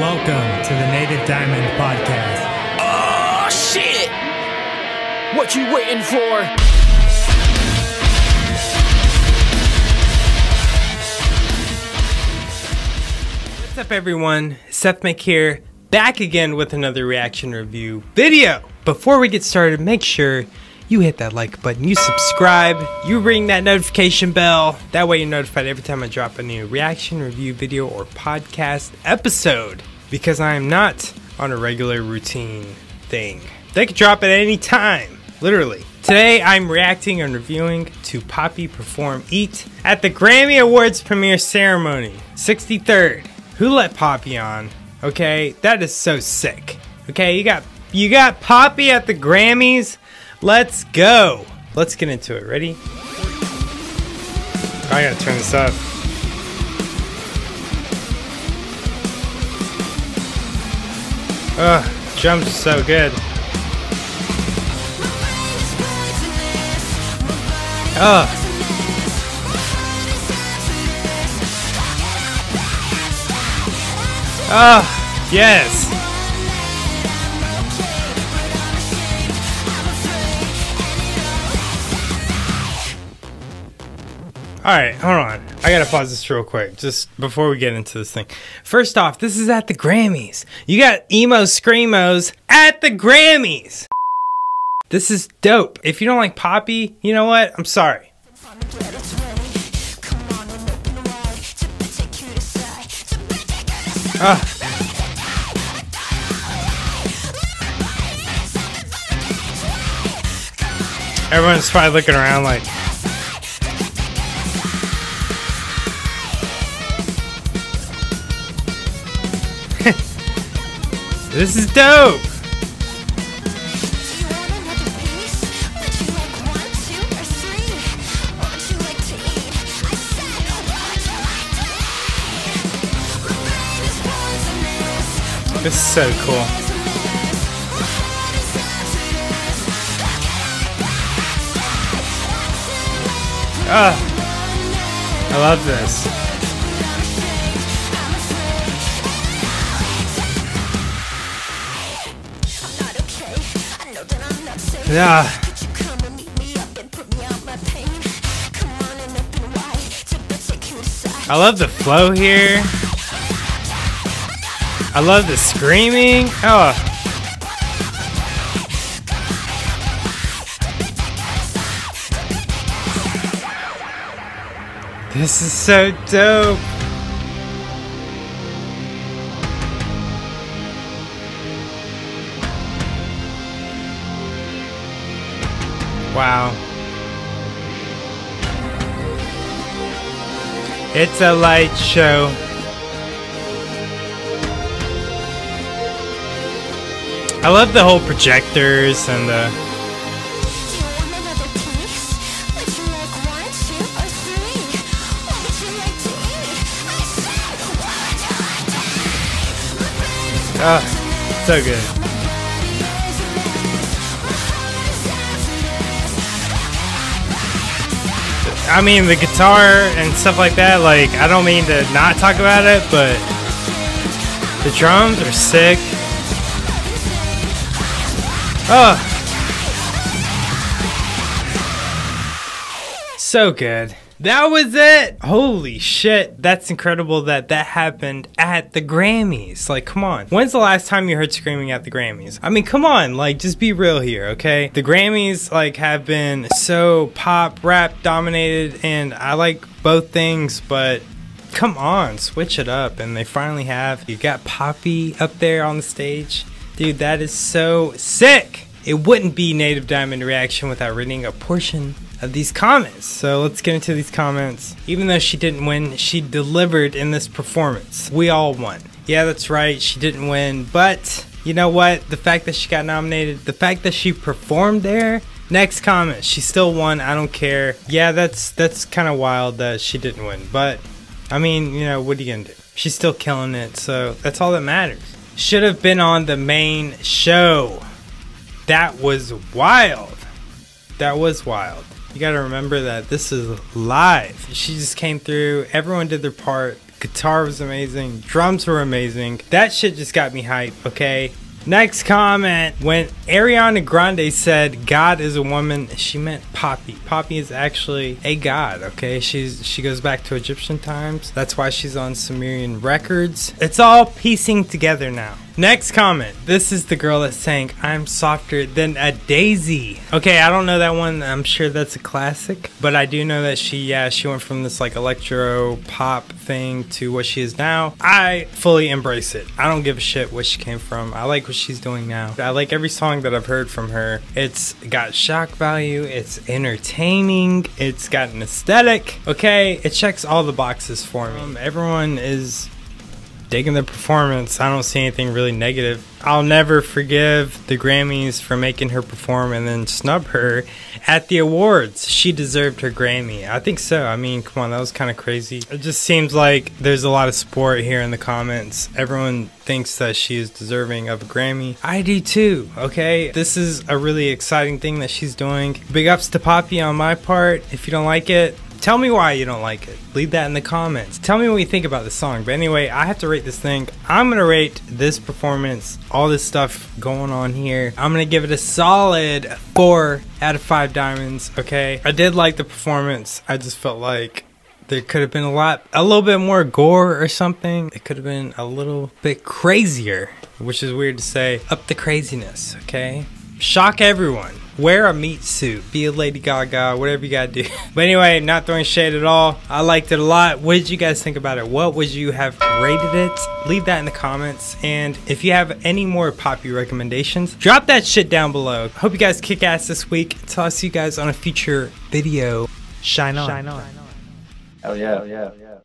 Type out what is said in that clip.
Welcome to the Native Diamond Podcast. Oh shit! What you waiting for? What's up, everyone? Seth Mick here, back again with another reaction review video. Before we get started, make sure you hit that like button, you subscribe, you ring that notification bell. That way, you're notified every time I drop a new reaction review video or podcast episode. Because I am not on a regular routine thing. They could drop at any time, literally. Today, I'm reacting and reviewing to Poppy perform Eat at the Grammy Awards premiere ceremony, 63rd. Who let Poppy on? Okay, that is so sick. Okay, you got you got Poppy at the Grammys. Let's go. Let's get into it. Ready? I gotta turn this up. Ugh, jumps so good. Ugh. Ah, yes. All right, hold on. I gotta pause this real quick, just before we get into this thing. First off, this is at the Grammys. You got emo screamos at the Grammys. This is dope. If you don't like Poppy, you know what? I'm sorry. Ah. Everyone's probably looking around like, this is dope. This is so cool. Ah, I love this. Yeah. I love the flow here. I love the screaming. Oh. This is so dope. Wow. It's a light show. I love the whole projectors and the. Oh, so good. I mean, the guitar and stuff like that, like, I don't mean to not talk about it, but the drums are sick. Oh. So good. That was it. Holy shit. That's incredible that that happened at the Grammys. Like, come on. When's the last time you heard screaming at the Grammys? I mean, come on. Like, just be real here, okay? The Grammys, like, have been so pop, rap dominated, and I like both things, but come on, switch it up. And they finally have. You got Poppy up there on the stage. Dude, that is so sick. It wouldn't be Native Diamond Reaction without reading a portion of these comments. So let's get into these comments. Even though she didn't win, she delivered in this performance. We all won. Yeah, that's right. She didn't win, but you know what? The fact that she got nominated, the fact that she performed there. Next comment. She still won. I don't care. Yeah, that's that's kind of wild that she didn't win, but I mean, you know, what are you gonna do? She's still killing it, so that's all that matters. Should have been on the main show. That was wild. That was wild. You got to remember that this is live. She just came through. Everyone did their part. Guitar was amazing. Drums were amazing. That shit just got me hype, okay? Next comment when Ariana Grande said God is a woman, she meant Poppy. Poppy is actually a god, okay? She's she goes back to Egyptian times. That's why she's on Sumerian records. It's all piecing together now. Next comment. This is the girl that's saying, I'm softer than a daisy. Okay, I don't know that one. I'm sure that's a classic. But I do know that she, yeah, she went from this like electro pop thing to what she is now. I fully embrace it. I don't give a shit where she came from. I like what she's doing now. I like every song that I've heard from her. It's got shock value, it's entertaining, it's got an aesthetic. Okay, it checks all the boxes for me. Um, everyone is digging the performance. I don't see anything really negative. I'll never forgive the Grammys for making her perform and then snub her at the awards. She deserved her Grammy. I think so. I mean, come on, that was kind of crazy. It just seems like there's a lot of support here in the comments. Everyone thinks that she is deserving of a Grammy. I do too, okay? This is a really exciting thing that she's doing. Big ups to Poppy on my part. If you don't like it, Tell me why you don't like it. Leave that in the comments. Tell me what you think about the song. But anyway, I have to rate this thing. I'm gonna rate this performance, all this stuff going on here. I'm gonna give it a solid four out of five diamonds. Okay, I did like the performance. I just felt like there could have been a lot, a little bit more gore or something. It could have been a little bit crazier, which is weird to say. Up the craziness, okay? Shock everyone wear a meat suit, be a Lady Gaga, whatever you gotta do. but anyway, not throwing shade at all. I liked it a lot. What did you guys think about it? What would you have rated it? Leave that in the comments. And if you have any more Poppy recommendations, drop that shit down below. Hope you guys kick ass this week. Until I see you guys on a future video. Shine on. Shine on. Hell yeah. Hell yeah.